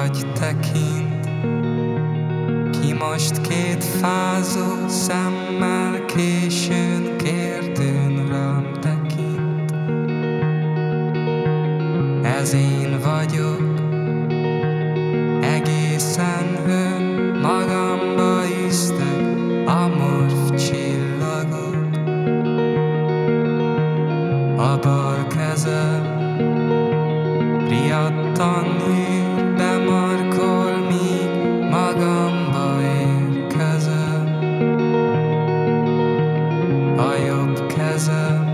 vagy tekint, ki most két fázó szemmel későn kérdőn rám tekint. Ez én vagyok, egészen ön magamba isztek a morf csillagot. A bal kezem riadtan hír, kezem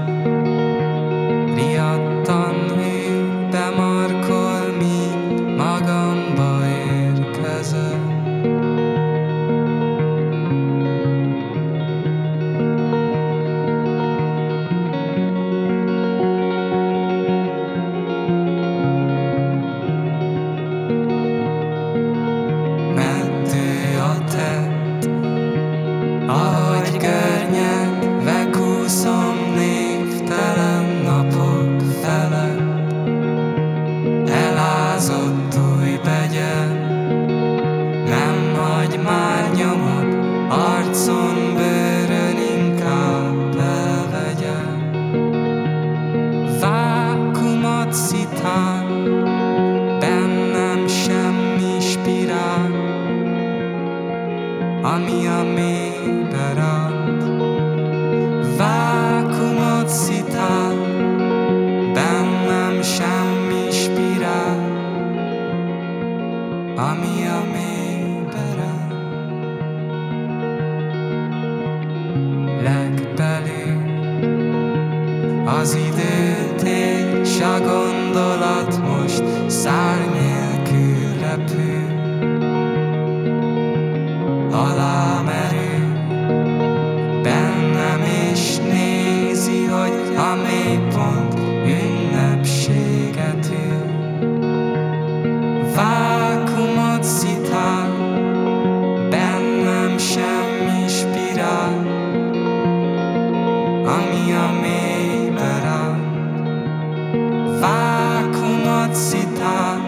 riadtan hír, bemarkol, míg magamba érkezem. Meddő a tett, ahogy szitál, bennem semmi spirál, ami a mélybe ránt. Vákumot szitál, bennem semmi spirál, ami a mélybe ránt. Legbelül az idő most szár nélkül repül. Alám mélybe ránt. Vákumot szitál,